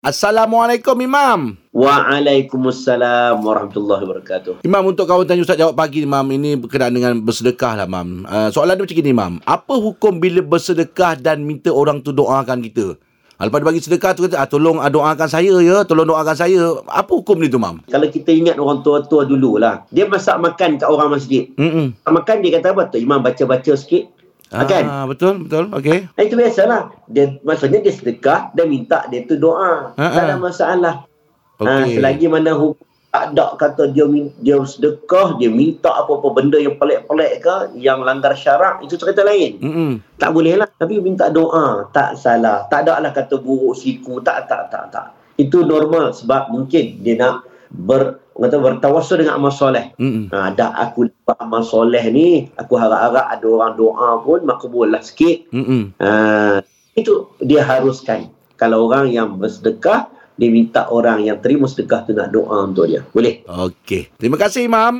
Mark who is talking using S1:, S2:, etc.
S1: Assalamualaikum Imam.
S2: Waalaikumsalam warahmatullahi wabarakatuh.
S1: Imam untuk kawan tanya Ustaz jawab pagi Imam ini berkenaan dengan bersedekah lah Imam. Uh, soalan dia macam ni Imam. Apa hukum bila bersedekah dan minta orang tu doakan kita? Ha, lepas dia bagi sedekah tu kata, ah, tolong ah, doakan saya ya, tolong doakan saya. Apa hukum ni tu, Mam?
S2: Kalau kita ingat orang tua-tua dululah, dia masak makan kat orang masjid.
S1: Mm-mm.
S2: Makan dia kata apa tu? Imam baca-baca sikit.
S1: Ah,
S2: Makan.
S1: betul, betul. Okey.
S2: Eh, itu biasalah. Dia, maksudnya dia sedekah, dia minta dia tu doa.
S1: Ha,
S2: Tak
S1: ha.
S2: ada masalah. Ha,
S1: Okey.
S2: selagi mana hukum tak ada kata dia dia sedekah, dia minta apa-apa benda yang pelik-pelik ke, yang langgar syarak, itu cerita lain.
S1: Mm-mm.
S2: Tak boleh lah. Tapi minta doa, tak salah. Tak ada lah kata buruk siku, tak, tak, tak, tak. Itu normal sebab mungkin dia nak ber, kata bertawassul dengan amal soleh.
S1: Mm-mm.
S2: Ha, dah aku dapat amal soleh ni, aku harap-harap ada orang doa pun makbul lah sikit.
S1: Mm-mm.
S2: Ha, itu dia haruskan. Kalau orang yang bersedekah, dia minta orang yang terima sedekah tu nak doa untuk dia. Boleh?
S1: Okey. Terima kasih, Imam.